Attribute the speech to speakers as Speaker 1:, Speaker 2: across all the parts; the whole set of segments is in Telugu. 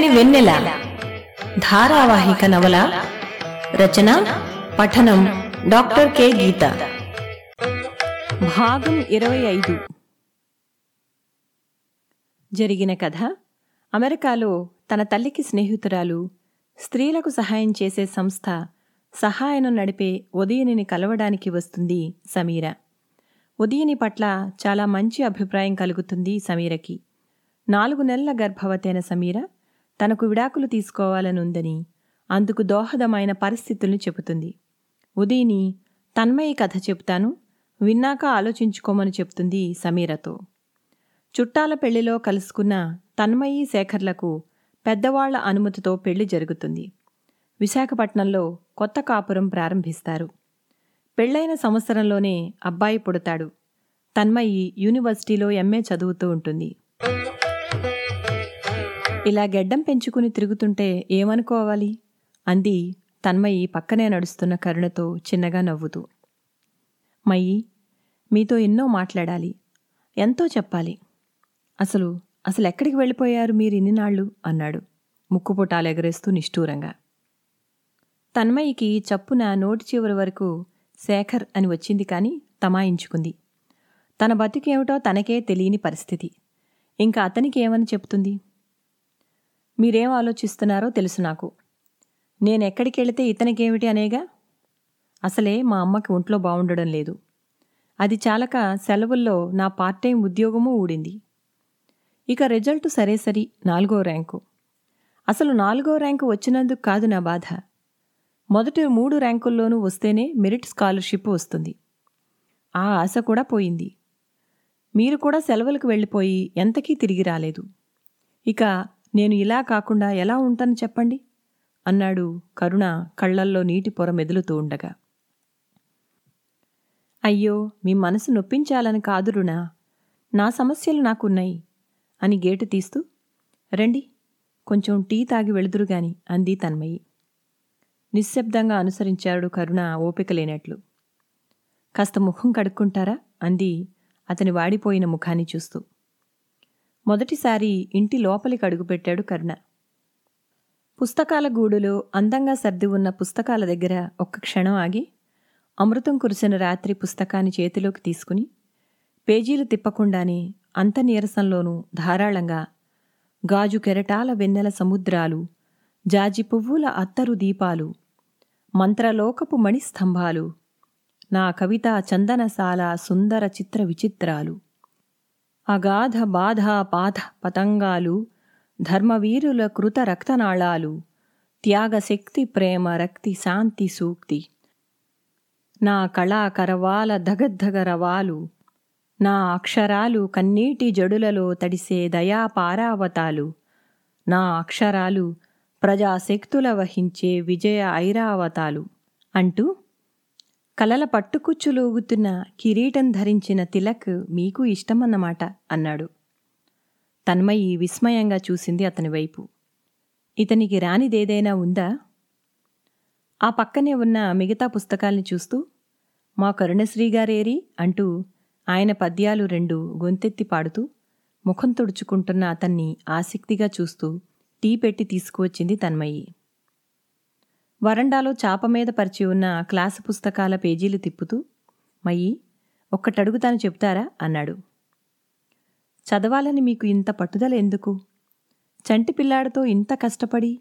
Speaker 1: చల్లని వెన్నెల. ధారావాహిక నవల రచన పఠనం డాక్టర్ కె. గీత. భాగం ఇరవై ఐదు. జరిగిన కథ అమెరికాలో తన తల్లికి స్నేహితురాలు స్త్రీలకు సహాయం చేసే సంస్థ సహాయను నడిపే ఉదయనిని కలవడానికి వస్తుంది సమీర. ఉదయని పట్ల చాలా మంచి అభిప్రాయం కలుగుతుంది సమీరకి. నాలుగు నెలల గర్భవతైన సమీర తనకు విడాకులు తీసుకోవాలనుందని అందుకు దోహదమైన పరిస్థితుల్ని చెబుతుంది. ఉదయని తన్మయి కథ చెప్తాను విన్నాక ఆలోచించుకోమని చెప్తుంది సమీరతో. చుట్టాల పెళ్ళిలో కలుసుకున్న తన్మయి శేఖర్లకు పెద్దవాళ్ళ అనుమతితో పెళ్ళి జరుగుతుంది. విశాఖపట్నంలో కొత్త కాపురం ప్రారంభిస్తారు. పెళ్ళైన సంవత్సరంలోనే అబ్బాయి పుడతాడు. తన్మయి యూనివర్సిటీలో ఎంఏ చదువుతూ ఉంటుంది. ఇలా గెడ్డం పెంచుకుని తిరుగుతుంటే ఏమనుకోవాలి? అంది తన్మయి పక్కనే నడుస్తున్న కరుణతో చిన్నగా నవ్వుతూ. మయ్యి మీతో ఎన్నో మాట్లాడాలి. ఎంతో చెప్పాలి. అసలు అసలు ఎక్కడికి వెళ్ళిపోయారు మీరు ఇన్ని నాళ్ళు అన్నాడు. ముక్కుపుటాలు ఎగరేస్తూ నిష్ఠూరంగా. తన్మయికి చప్పున నోటి చివరి వరకు శేఖర్ అని వచ్చింది కానీ తమాయించుకుంది. తన బతికేమిటో తనకే తెలియని పరిస్థితి. ఇంకా అతనికి ఏమని చెప్తుంది? మీరేం ఆలోచిస్తున్నారో తెలుసు నాకు. నేనెక్కడికి వెళితే ఇతనికేమిటి అనేగా? అసలే మా అమ్మకి ఒంట్లో బాగుండడం లేదు. అది చాలక సెలవుల్లో నా పార్ట్ టైం ఉద్యోగమూ ఊడింది. ఇక రిజల్ట్ సరే సరి నాలుగో ర్యాంకు. అసలు నాలుగో ర్యాంకు వచ్చినందుకు కాదు నా బాధ. మొదటి మూడు ర్యాంకుల్లోనూ వస్తేనే మెరిట్ స్కాలర్షిప్ వస్తుంది. ఆ ఆశ కూడా పోయింది. మీరు కూడా సెలవులకు వెళ్ళిపోయి ఎంతకీ తిరిగి రాలేదు. ఇక నేను ఇలా కాకుండా ఎలా ఉంటాను చెప్పండి? అన్నాడు కరుణ కళ్ళల్లో నీటి పొర మెదులుతూ ఉండగా. అయ్యో మీ మనసు నొప్పించాలని కాదు రుణా. నా సమస్యలు నాకున్నాయి. అని గేటు తీస్తూ రండి కొంచెం టీ తాగి వెళుదురు గాని అంది తన్మయి. నిశ్శబ్దంగా అనుసరించాడు కరుణ ఓపిక లేనట్లు. కాస్త ముఖం కడుక్కుంటారా? అంది అతని వాడిపోయిన ముఖాన్ని చూస్తూ. మొదటిసారి ఇంటి లోపలికి అడుగుపెట్టాడు కర్ణ. పుస్తకాల గూడులో అందంగా సర్ది ఉన్న పుస్తకాల దగ్గర ఒక్క క్షణం ఆగి అమృతం కురిసిన రాత్రి పుస్తకాన్ని చేతిలోకి తీసుకుని పేజీలు తిప్పకుండానే అంత నీరసంలోనూ ధారాళంగా గాజు కెరటాల వెన్నెల సముద్రాలు జాజి పువ్వుల అత్తరు దీపాలు మంత్రలోకపు మణిస్తంభాలు నా కవిత చందనశాల సుందర చిత్ర విచిత్రాలు. అగాధ బాధ పాధ పతంగాలు ధర్మవీరుల కృత రక్తనాళాలు త్యాగశక్తి ప్రేమ రక్తి శాంతి సూక్తి. నా కళాకరవాల ధగద్ధగరవాలు రవాలు నా అక్షరాలు కన్నీటి జడులలో తడిసే దయా పారావతాలు నా అక్షరాలు ప్రజాశక్తుల వహించే విజయ ఐరావతాలు అంటూ కలల పట్టుకుచ్చులూగుతున్న కిరీటం ధరించిన తిలక్ మీకు ఇష్టమన్నమాట అన్నాడు. తన్మయి విస్మయంగా చూసింది అతని వైపు. ఇతనికి రానిదేదైనా ఉందా? ఆ పక్కనే ఉన్న మిగతా పుస్తకాల్ని చూస్తూ మా కరుణశ్రీ గారేరి అంటూ ఆయన పద్యాలు రెండు గొంతెత్తి పాడుతూ ముఖం తుడుచుకుంటున్న అతన్ని ఆసక్తిగా చూస్తూ టీ పెట్టి తీసుకువచ్చింది తన్మయి. వరండాలో చాప మీద పరిచి ఉన్న క్లాసు పుస్తకాల పేజీలు తిప్పుతూ మయ్యి ఒక్కటడుగుతాను చెప్తారా అన్నాడు. చదవాలని మీకు ఇంత పట్టుదల ఎందుకు? చంటి పిల్లాడితో ఇంత కష్టపడి?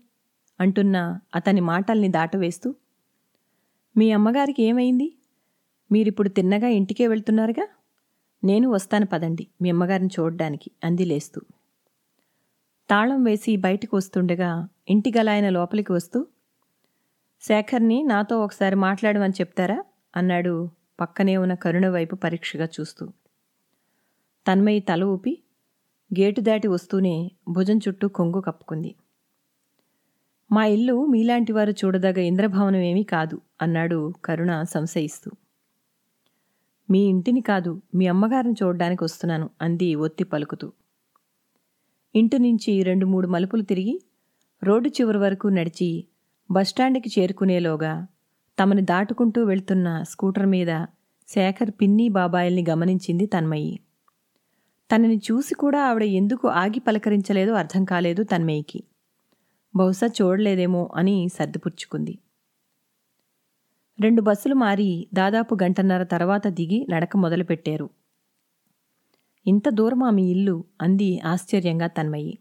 Speaker 1: అంటున్న అతని మాటల్ని దాటవేస్తూ మీ అమ్మగారికి ఏమైంది? మీరిప్పుడు తిన్నగా ఇంటికే వెళ్తున్నారుగా? నేను వస్తాను పదండి మీ అమ్మగారిని చూడడానికి అంది లేస్తూ. తాళం వేసి బయటకు వస్తుండగా ఇంటి గలాయన లోపలికి వస్తూ శేఖర్ని నాతో ఒకసారి మాట్లాడమని చెప్తారా? అన్నాడు పక్కనే ఉన్న కరుణ వైపు పరీక్షగా చూస్తూ. తన్మయి తల ఊపి గేటు దాటి వస్తూనే భుజం చుట్టూ కొంగు కప్పుకుంది. మా ఇల్లు మీలాంటి వారు చూడదగ ఇంద్రభవనం ఏమీ కాదు అన్నాడు కరుణ సంశయిస్తూ. మీ ఇంటిని కాదు మీ అమ్మగారిని చూడడానికి వస్తున్నాను అంది ఒత్తి పలుకుతూ. ఇంటి నుంచి రెండు మూడు మలుపులు తిరిగి రోడ్డు చివరి వరకు నడిచి బస్టాండ్కి చేరుకునేలోగా తమని దాటుకుంటూ వెళ్తున్న స్కూటర్ మీద శేఖర్ పిన్ని బాబాయిల్ని గమనించింది తన్మయి. తనని చూసి కూడా ఆవిడ ఎందుకు ఆగి పలకరించలేదో అర్థం కాలేదు తన్మయికి. బహుశా చూడలేదేమో అని సర్దిపుచ్చుకుంది. రెండు బస్సులు మారి దాదాపు గంటన్నర తర్వాత దిగి నడక మొదలుపెట్టారు. ఇంత దూరమా మీ ఇల్లు? అంది ఆశ్చర్యంగా తన్మయ్యి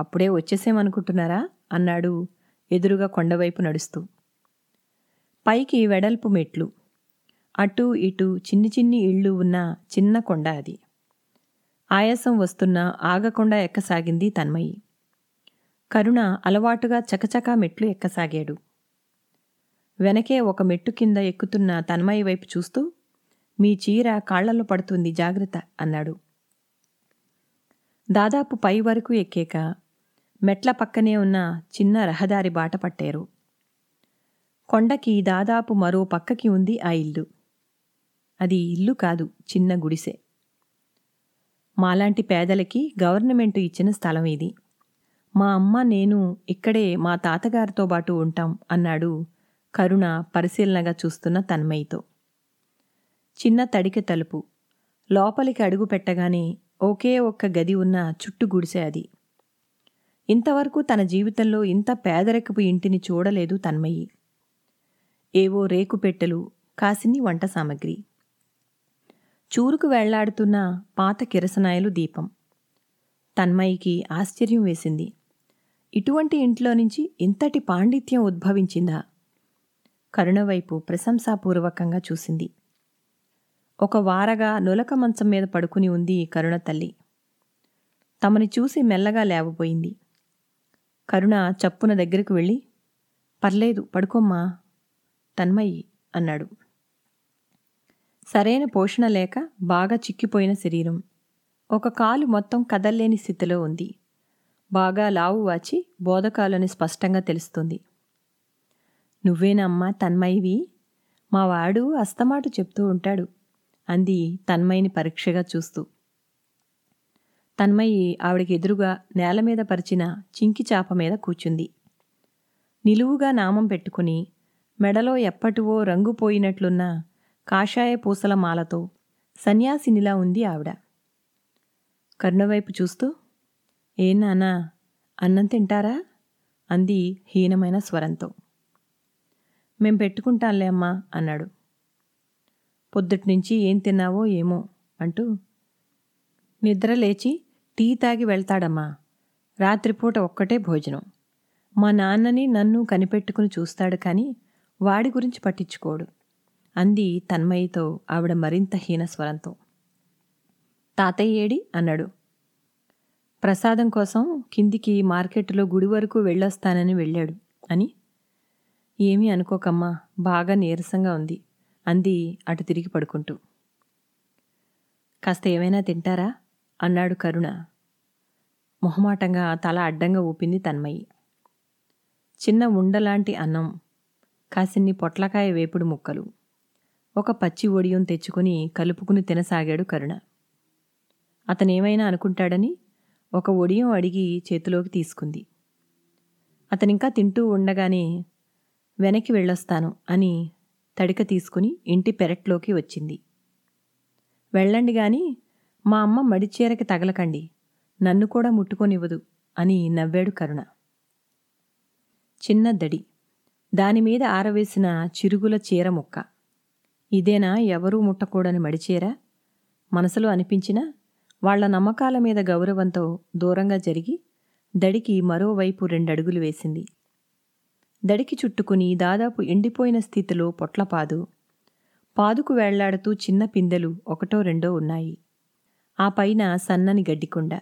Speaker 1: అప్పుడే వచ్చేసేమనుకుంటున్నారా? అన్నాడు ఎదురుగా కొండవైపు నడుస్తూ. పైకి వెడల్పు మెట్లు. అటు ఇటు చిన్ని చిన్ని ఇళ్ళు ఉన్న చిన్న కొండ అది. ఆయాసం వస్తున్నా ఆగకుండా ఎక్కసాగింది తన్మయి. కరుణ అలవాటుగా చకచకా మెట్లు ఎక్కసాగాడు. వెనకే ఒక మెట్టు కింద ఎక్కుతున్న తన్మయి వైపు చూస్తూ మీ చీర కాళ్ళలో పడుతుంది జాగ్రత్త అన్నాడు. దాదాపు పై వరకు ఎక్కాక మెట్ల పక్కనే ఉన్న చిన్న రహదారి బాట పట్టారు. కొండకి దాదాపు మరో పక్కకి ఉంది ఆ ఇల్లు. అది ఇల్లు కాదు చిన్న గుడిసె. మాలాంటి పేదలకి గవర్నమెంట్ ఇచ్చిన స్థలం ఇది. మా అమ్మ నేను ఇక్కడే మా తాతగారితో పాటు ఉంటాం అన్నాడు కరుణ పరిశీలనగా చూస్తున్న తన్మయితో. చిన్న తడిక తలుపు. లోపలికి అడుగు పెట్టగానే ఒకే ఒక్క గది ఉన్న చుట్టు గుడిసె అది. ఇంతవరకు తన జీవితంలో ఇంత పేదరికపు ఇంటిని చూడలేదు తన్మయి. ఏవో రేకుపెట్టెలు కాసిని వంట సామగ్రి. చూరుకు వెళ్ళాడుతున్న పాత కిరసనాయలు దీపం. తన్మయికి ఆశ్చర్యం వేసింది. ఇటువంటి ఇంట్లో నుంచి ఇంతటి పాండిత్యం ఉద్భవించిందా? కరుణవైపు ప్రశంసాపూర్వకంగా చూసింది. ఒక వారగా నులక మంచం మీద పడుకుని ఉంది కరుణ తల్లి. తమని చూసి మెల్లగా లేవబోయింది. కరుణ చప్పున దగ్గరకు వెళ్ళి పర్లేదు పడుకోమ్మా తన్మయి అన్నాడు. సరైన పోషణ లేక బాగా చిక్కిపోయిన శరీరం. ఒక కాలు మొత్తం కదల్లేని స్థితిలో ఉంది. బాగా లావు వాచి బోధకాలని స్పష్టంగా తెలుస్తుంది. నువ్వేనమ్మా తన్మయివి? మా వాడు అస్తమాటు చెప్తూ ఉంటాడు అంది తన్మయిని పరీక్షగా చూస్తూ. తన్మయి ఆవిడికి ఎదురుగా నేల మీద పరిచిన చింకి చాప మీద కూర్చుంది. నిలువుగా నామం పెట్టుకుని మెడలో ఎప్పటివో రంగు పోయినట్లున్న కాషాయ పూసల మాలతో సన్యాసినిలా ఉంది ఆవిడ. కర్ణవైపు చూస్తూ ఏ నానా అన్నం తింటారా? అంది హీనమైన స్వరంతో. మేం పెట్టుకుంటాంలే అమ్మా అన్నాడు. పొద్దుట్నుంచి ఏం తిన్నావో ఏమో అంటూ నిద్ర లేచి టీ తాగి వెళ్తాడమ్మా. రాత్రిపూట ఒక్కటే భోజనం. మా నాన్నని నన్ను కనిపెట్టుకుని చూస్తాడు కానీ వాడి గురించి పట్టించుకోడు. అంది తన్మయితో ఆవిడ మరింత హీన స్వరంతో. తాతయ్య ఏడి? అన్నాడు. ప్రసాదం కోసం కిందికి మార్కెట్లో గుడి వరకు వెళ్ళొస్తానని వెళ్ళాడు అని. ఏమీ అనుకోకమ్మా బాగా నీరసంగా ఉంది అంది అటు తిరిగి పడుకుంటూ. కాస్త ఏమైనా తింటారా? అన్నాడు కరుణ. మొహమాటంగా తల అడ్డంగా ఊపింది తన్మయి. చిన్న ఉండలాంటి అన్నం కాసిన్ని పొట్లకాయ వేపుడు ముక్కలు ఒక పచ్చి ఒడియం తెచ్చుకుని కలుపుకుని తినసాగాడు కరుణ. అతనేమైనా అనుకుంటాడని ఒక ఒడియం అడిగి చేతిలోకి తీసుకుంది. అతనింకా తింటూ ఉండగానే వెనక్కి వెళ్ళొస్తాను అని తడిక తీసుకుని ఇంటి పెరట్లోకి వచ్చింది. వెళ్ళండి గాని మా అమ్మ మడిచేరకి తగలకండి. నన్ను కూడా ముట్టుకొనివ్వదు అని నవ్వాడు కరుణ. చిన్న దడి. దానిమీద ఆరవేసిన చిరుగుల చీర ముక్క. ఇదేనా ఎవరూ ముట్టకూడని మడిచేర మనసులో అనిపించినా వాళ్ళ నమ్మకాల మీద గౌరవంతో దూరంగా జరిగి దడికి మరోవైపు రెండడుగులు వేసింది. దడికి చుట్టుకుని దాదాపు ఎండిపోయిన స్థితిలో పొట్లపాదు. పాదుకు వేళ్ళాడుతూ చిన్న పిందెలు ఒకటో రెండో ఉన్నాయి. ఆ పైన సన్నని గడ్డికొండ.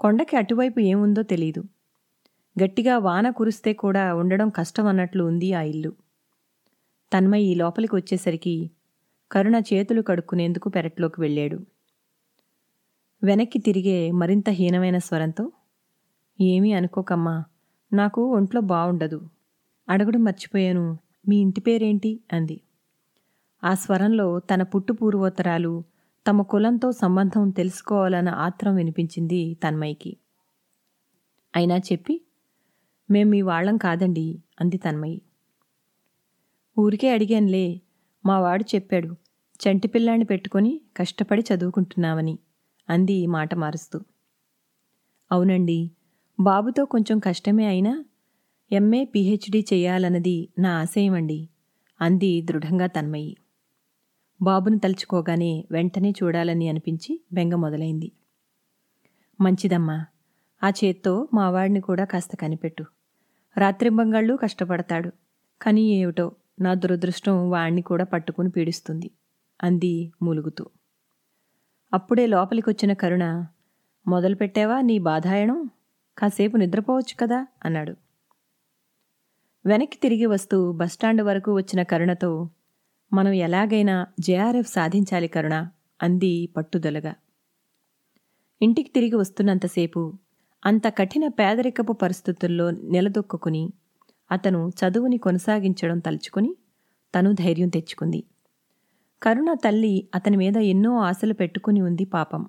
Speaker 1: కొండకి అటువైపు ఏముందో తెలీదు. గట్టిగా వాన కురిస్తే కూడా ఉండడం కష్టం అన్నట్లు ఉంది ఆ ఇల్లు. తన్మయి లోపలికి వచ్చేసరికి కరుణ చేతులు కడుక్కునేందుకు పెరట్లోకి వెళ్ళాడు. వెనక్కి తిరిగే మరింత హీనమైన స్వరంతో ఏమీ అనుకోకమ్మా నాకు ఒంట్లో బావుండదు. అడగడం మర్చిపోయాను. మీ ఇంటి పేరేంటి? అంది. ఆ స్వరంలో తన పుట్టు పూర్వోత్తరాలు తమ కులంతో సంబంధం తెలుసుకోవాలన్న ఆత్రం వినిపించింది తన్మయికి అయినా చెప్పి మేం మీ వాళ్ళం కాదండి అంది తన్మయి ఊరికే అడిగానులే మా వాడు చెప్పాడు చంటి పిల్లాన్ని పెట్టుకొని కష్టపడి చదువుకుంటున్నామని అంది మాట మారుస్తూ. అవునండి బాబుతో కొంచెం కష్టమే అయినా ఎంఏ పిహెచ్డి చేయాలన్నది నా ఆశయం అండి అంది దృఢంగా తన్మయి బాబును తలుచుకోగానే వెంటనే చూడాలని అనిపించి బెంగ మొదలైంది. మంచిదమ్మా ఆ చేత్తో మావాడిని కూడా కాస్త కనిపెట్టు. రాత్రింబంగాళ్ళు కష్టపడతాడు. కానీ ఏమిటో నా దురదృష్టం వాణ్ణి కూడా పట్టుకుని పీడిస్తుంది అంది మూలుగుతూ. అప్పుడే లోపలికొచ్చిన కరుణ మొదలుపెట్టావా నీ బాధాయణం? కాసేపు నిద్రపోవచ్చు కదా? అన్నాడు. వెనక్కి తిరిగి వస్తూ బస్టాండ్ వరకు వచ్చిన కరుణతో మనం ఎలాగైనా జేఆర్ఎఫ్ సాధించాలి కరుణ అంది పట్టుదలగా. ఇంటికి తిరిగి వస్తున్నంతసేపు అంత కఠిన పేదరికపు పరిస్థితుల్లో నిలదొక్కుని అతను చదువుని కొనసాగించడం తలుచుకుని తను ధైర్యం తెచ్చుకుంది. కరుణ తల్లి అతని మీద ఎన్నో ఆశలు పెట్టుకుని ఉంది పాపం.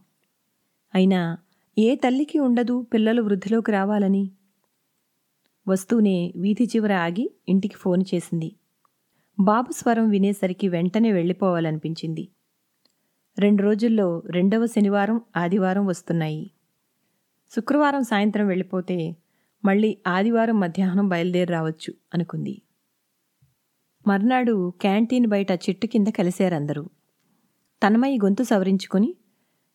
Speaker 1: అయినా ఏ తల్లికి ఉండదు పిల్లలు వృద్ధిలోకి రావాలని? వస్తూనే వీధి చివర ఆగి ఇంటికి ఫోన్ చేసింది. బాబు స్వరం వినేసరికి వెంటనే వెళ్ళిపోవాలనిపించింది. రెండు రోజుల్లో రెండవ శనివారం ఆదివారం వస్తున్నాయి. శుక్రవారం సాయంత్రం వెళ్ళిపోతే మళ్ళీ ఆదివారం మధ్యాహ్నం బయలుదేరి రావచ్చు అనుకుంది. మర్నాడు క్యాంటీన్ బయట చెట్టు కింద కలిశారందరూ. తన్మయి గొంతు సవరించుకొని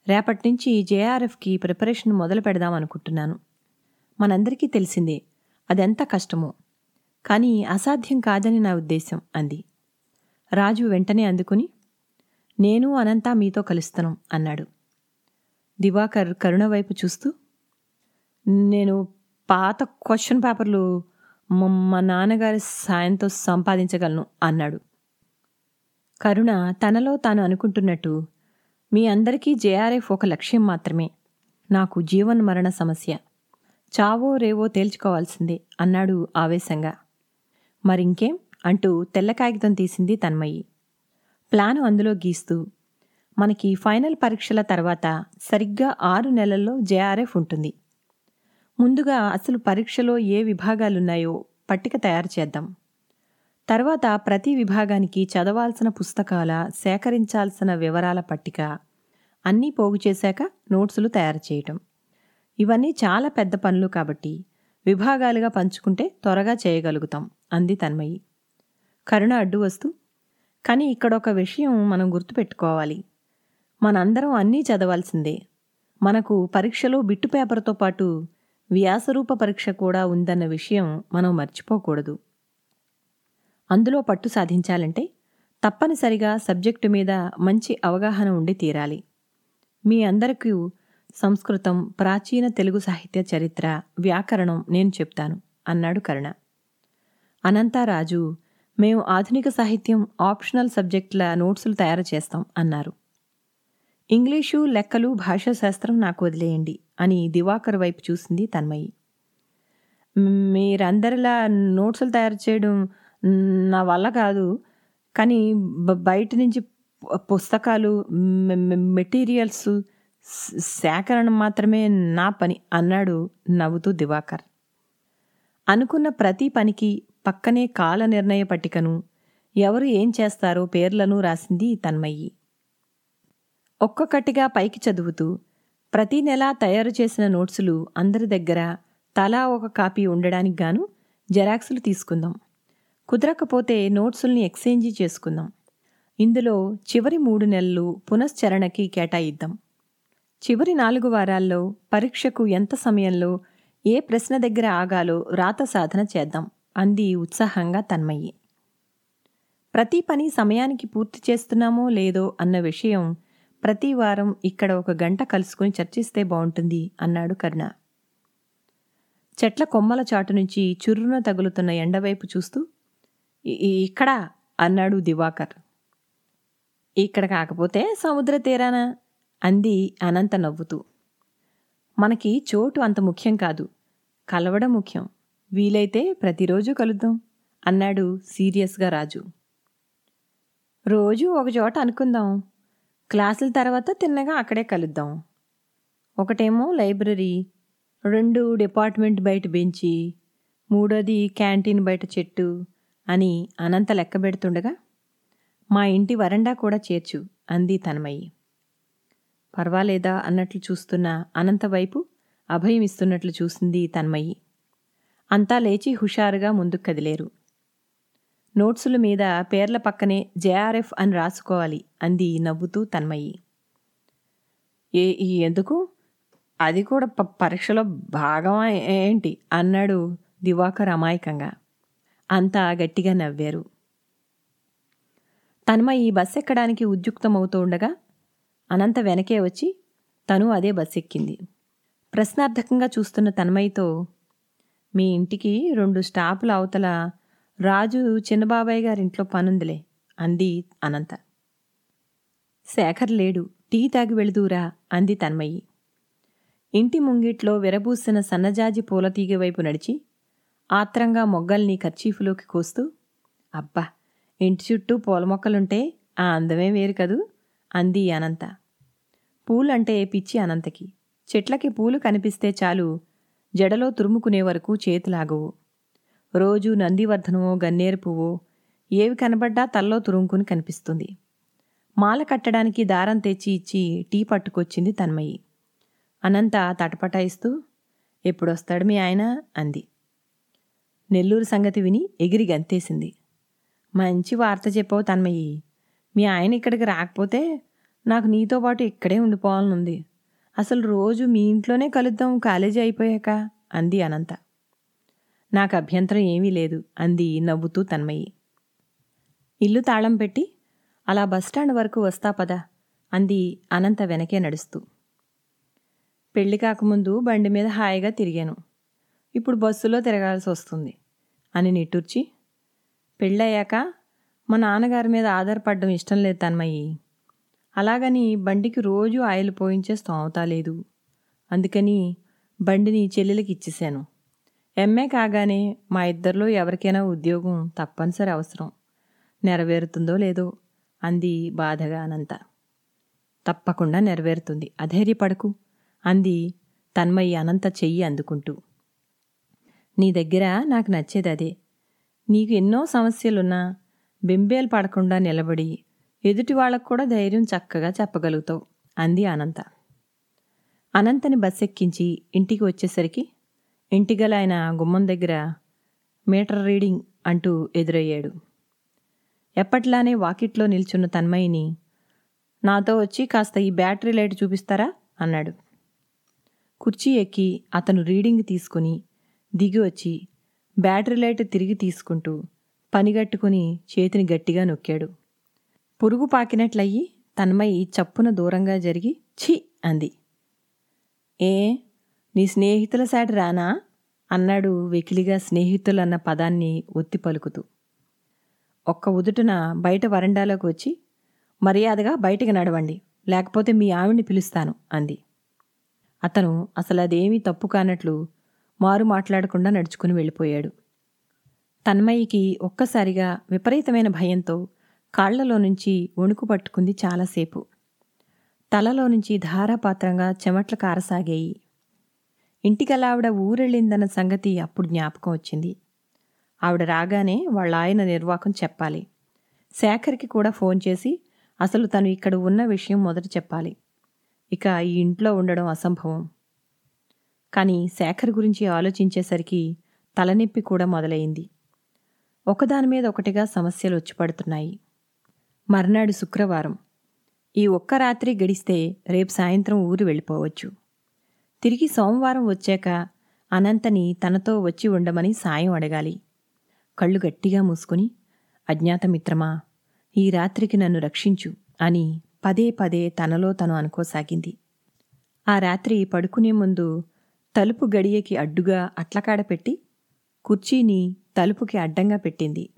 Speaker 1: రేపటి నుంచి జేఆర్ఎఫ్కి ప్రిపరేషన్ మొదలు పెడదాం అనుకుంటున్నాను మనందరికీ తెలిసిందే అదెంత కష్టమో. కానీ అసాధ్యం కాదని నా ఉద్దేశం అంది. రాజు వెంటనే అందుకుని నేను అనంతా మీతో కలుస్తాను అన్నాడు. దివాకర్ కరుణ వైపు చూస్తూ నేను పాత క్వశ్చన్ పేపర్లు మా నాన్నగారి సాయంతో సంపాదించగలను అన్నాడు. కరుణ తనలో తాను అనుకుంటున్నట్టు మీ అందరికీ జేఆర్ఎఫ్ ఒక లక్ష్యం మాత్రమే. నాకు జీవన్మరణ సమస్య. చావో రేవో తేల్చుకోవాల్సిందే అన్నాడు ఆవేశంగా. మరింకేం అంటూ తెల్ల కాగితం తీసింది తన్మయి. ప్లాను అందులో గీస్తూ మనకి ఫైనల్ పరీక్షల తర్వాత సరిగ్గా ఆరు నెలల్లో జేఆర్ఎఫ్ ఉంటుంది. ముందుగా అసలు పరీక్షలో ఏ విభాగాలున్నాయో పట్టిక తయారు చేద్దాం. తర్వాత ప్రతి విభాగానికి చదవాల్సిన పుస్తకాల సేకరించాల్సిన వివరాల పట్టిక అన్నీ పోగు చేశాక నోట్సులు తయారు చేయటం. ఇవన్నీ చాలా పెద్ద పనులు కాబట్టి విభాగాలుగా పంచుకుంటే త్వరగా చేయగలుగుతాం. అంది తన్మయి. కరుణ అడ్డు వస్తూ కానీ ఇక్కడ ఒక విషయం మనం గుర్తుపెట్టుకోవాలి. మనందరం అన్నీ చదవాల్సిందే. మనకు పరీక్షలో బిట్టు పేపర్తో పాటు వ్యాసరూప పరీక్ష కూడా ఉందన్న విషయం మనం మర్చిపోకూడదు. అందులో పట్టు సాధించాలంటే తప్పనిసరిగా సబ్జెక్టు మీద మంచి అవగాహన ఉండి తీరాలి. మీ అందరికీ సంస్కృతం ప్రాచీన తెలుగు సాహిత్య చరిత్ర వ్యాకరణం నేను చెప్తాను అన్నాడు కరుణ. అనంతారాజు మేము ఆధునిక సాహిత్యం ఆప్షనల్ సబ్జెక్టుల నోట్సులు తయారు చేస్తాం అన్నారు. ఇంగ్లీషు లెక్కలు భాషాశాస్త్రం నాకు వదిలేయండి అని దివాకర్ వైపు చూసింది తన్మయి. మీరందరిలా నోట్సులు తయారు చేయడం నా వల్ల కాదు కానీ బయట నుంచి పుస్తకాలు మెటీరియల్స్ సేకరణ మాత్రమే నా పని అన్నాడు నవ్వుతూ దివాకర్. అనుకున్న ప్రతి పనికి పక్కనే కాల నిర్ణయ పట్టికను. ఎవరు ఏం చేస్తారో పేర్లను రాసింది తన్మయ్యి. ఒక్కొక్కటిగా పైకి చదువుతూ ప్రతి నెలా తయారు చేసిన నోట్సులు అందరి దగ్గర తలా ఒక కాపీ ఉండడానికి గాను జెరాక్సులు తీసుకుందాం. కుదరకపోతే నోట్సుల్ని ఎక్స్చేంజీ చేసుకుందాం. ఇందులో చివరి మూడు నెలలు పునశ్చరణకి కేటాయిద్దాం. చివరి నాలుగు వారాల్లో పరీక్షకు ఎంత సమయంలో ఏ ప్రశ్న దగ్గర ఆగాలో రాత సాధన చేద్దాం. అంది ఉత్సాహంగా తన్మయ్యి ప్రతి పని సమయానికి పూర్తి చేస్తున్నామో లేదో అన్న విషయం ప్రతి వారం ఇక్కడ ఒక గంట కలుసుకుని చర్చిస్తే బాగుంటుంది అన్నాడు కరుణ. చెట్ల కొమ్మల చాటు నుంచి చుర్రున తగులుతున్న ఎండవైపు చూస్తూ ఇక్కడ ఇక్కడా? అన్నాడు దివాకర్. ఇక్కడ కాకపోతే సముద్ర తీరాన? అంది అనంత నవ్వుతూ. మనకి చోటు అంత ముఖ్యం కాదు కలవడం ముఖ్యం. వీలైతే ప్రతిరోజు కలుద్దాం అన్నాడు సీరియస్గా రాజు. రోజు ఒక చోట అనుకుందాం క్లాసుల తర్వాత తిన్నగా అక్కడే కలుద్దాం. ఒకటేమో లైబ్రరీ రెండు డిపార్ట్మెంట్ బయట బెంచి మూడోది క్యాంటీన్ బయట చెట్టు అని అనంత లెక్క పెడుతుండగా మా ఇంటి వరండా కూడా చేర్చు అంది తనమయ్యి పర్వాలేదా అన్నట్లు చూస్తున్న అనంత వైపు అభయం ఇస్తున్నట్లు చూసింది తన్మయ్యి అంతా లేచి హుషారుగా ముందుకు కదిలేరు. నోట్సుల మీద పేర్ల పక్కనే జేఆర్ఎఫ్ అని రాసుకోవాలి అంది నవ్వుతూ తన్మయి. ఏ ఈ ఎందుకు? అది కూడా ప- పరీక్షలో భాగం ఏంటి? అన్నాడు దివాకర్ అమాయకంగా. అంతా గట్టిగా నవ్వారు. తన్మయి బస్ ఎక్కడానికి ఉద్యుక్తమవుతూ ఉండగా అనంత వెనకే వచ్చి తను అదే బస్ ఎక్కింది. ప్రశ్నార్థకంగా చూస్తున్న తన్మయితో మీ ఇంటికి రెండు స్టాపుల అవతల రాజు చిన్నబాబాయ్ గారింట్లో పనుందిలే అంది అనంత. శేఖర్ లేడు టీ తాగి వెళుదూరా అంది తన్మయ్యి ఇంటి ముంగిట్లో విరబూసిన సన్నజాజి పూలతీగ వైపు నడిచి ఆత్రంగా మొగ్గల్ని కర్చీఫులోకి కోస్తూ అబ్బా ఇంటి చుట్టూ పూల మొక్కలుంటే ఆ అందమే వేరు కదూ? అంది అనంత. పూలంటే పిచ్చి అనంతకి. చెట్లకి పూలు కనిపిస్తే చాలు జడలో తురుముకునే వరకు చేతులాగవు. రోజు నందివర్ధనమో గన్నేరు పువ్వో ఏవి కనబడ్డా తల్లో తురుముకుని కనిపిస్తుంది. మాల కట్టడానికి దారం తెచ్చి ఇచ్చి టీ పట్టుకొచ్చింది తన్మయి. అనంత తటపటాయిస్తూ ఎప్పుడొస్తాడు మీ ఆయన? అంది. నెల్లూరు సంగతి విని ఎగిరి గంతేసింది. మంచి వార్త చెప్పావు తన్మయి. మీ ఆయన ఇక్కడికి రాకపోతే నాకు నీతో పాటు ఇక్కడే ఉండిపోవాలనుంది. అసలు రోజు మీ ఇంట్లోనే కలుద్దాం కాలేజీ అయిపోయాక? అంది అనంత. నాకు అభ్యంతరం ఏమీ లేదు అంది నవ్వుతూ తన్మయి. ఇల్లు తాళం పెట్టి అలా బస్టాండ్ వరకు వస్తా పదా అంది అనంత వెనకే నడుస్తూ. పెళ్ళి కాకముందు బండి మీద హాయిగా తిరిగాను. ఇప్పుడు బస్సులో తిరగాల్సి వస్తుంది అని నిట్టూర్చి పెళ్ళయ్యాక మా నాన్నగారి మీద ఆధారపడడం ఇష్టం లేదు తన్మయ్యి అలాగని బండికి రోజు ఆయిల్ పోయించే స్తోమత లేదు. అందుకని బండిని చెల్లెలకి ఇచ్చేశాను. ఎంఏ కాగానే మా ఇద్దరిలో ఎవరికైనా ఉద్యోగం తప్పనిసరి అవసరం. నెరవేరుతుందో లేదో అంది బాధగా అనంత. తప్పకుండా నెరవేరుతుంది. అధైర్యపడకు అంది తన్మయ్యి అనంత చెయ్యి అందుకుంటూ. నీ దగ్గర నాకు నచ్చేది అదే. నీకు ఎన్నో సమస్యలున్నా బెంబేలు పడకుండా నిలబడి ఎదుటి వాళ్ళకు కూడా ధైర్యం చక్కగా చెప్పగలుగుతావు అంది అనంత. అనంతని బస్ ఎక్కించి ఇంటికి వచ్చేసరికి ఇంటిగల ఆయన గుమ్మం దగ్గర మీటర్ రీడింగ్ అంటూ ఎదురయ్యాడు. ఎప్పట్లానే వాకిట్లో నిల్చున్న తన్మయిని నాతో వచ్చి కాస్త ఈ బ్యాటరీ లైట్ చూపిస్తారా? అన్నాడు. కుర్చీ ఎక్కి అతను రీడింగ్ తీసుకుని దిగి వచ్చి బ్యాటరీ లైట్ తిరిగి తీసుకుంటూ పనిగట్టుకుని చేతిని గట్టిగా నొక్కాడు. పురుగు పాకినట్లయి తన్మయి చప్పున దూరంగా జరిగి ఛీ అంది. ఏ నీ స్నేహితుల సాటి రానా? అన్నాడు వెకిలిగా స్నేహితులన్న పదాన్ని ఒత్తి పలుకుతూ. ఒక్క ఉదుటున బయట వరండాలోకి వచ్చి మర్యాదగా బయటికి నడవండి లేకపోతే మీ ఆవిడ్ని పిలుస్తాను అంది. అతను అసలు అదేమీ తప్పు కానట్లు మారు మాట్లాడకుండా నడుచుకుని వెళ్ళిపోయాడు. తన్మయికి ఒక్కసారిగా విపరీతమైన భయంతో కాళ్ళలో నుంచి వణుకు పట్టుకుంది చాలాసేపు. తలలో నుంచి ధారాపాత్రంగా చెమట్లు కారసాగాయి. ఇంటికలావిడ ఊరెళ్ళిందన్న సంగతి అప్పుడు జ్ఞాపకం వచ్చింది. ఆవిడ రాగానే వాళ్ళ ఆయన నిర్వాకం చెప్పాలి. శేఖర్కి కూడా ఫోన్ చేసి అసలు తను ఇక్కడ ఉన్న విషయం మొదట చెప్పాలి. ఇక ఈ ఇంట్లో ఉండడం అసంభవం. కానీ శేఖర్ గురించి ఆలోచించేసరికి తలనొప్పి కూడా మొదలైంది. ఒకదాని మీద ఒకటిగా సమస్యలు వచ్చిపడుతున్నాయి మర్నాడు శుక్రవారం. ఈ ఒక్క రాత్రి గడిస్తే రేపు సాయంత్రం ఊరు వెళ్ళిపోవచ్చు. తిరిగి సోమవారం వచ్చాక అనంతని తనతో వచ్చి ఉండమని సాయం అడగాలి. కళ్ళు గట్టిగా మూసుకుని అజ్ఞాత మిత్రమా ఈ రాత్రికి నన్ను రక్షించు అని పదే పదే తనలో తను అనుకోసాగింది. ఆ రాత్రి పడుకునే ముందు తలుపు గడియకి అడ్డుగా అట్లకాడ పెట్టి కుర్చీని తలుపుకి అడ్డంగా పెట్టింది.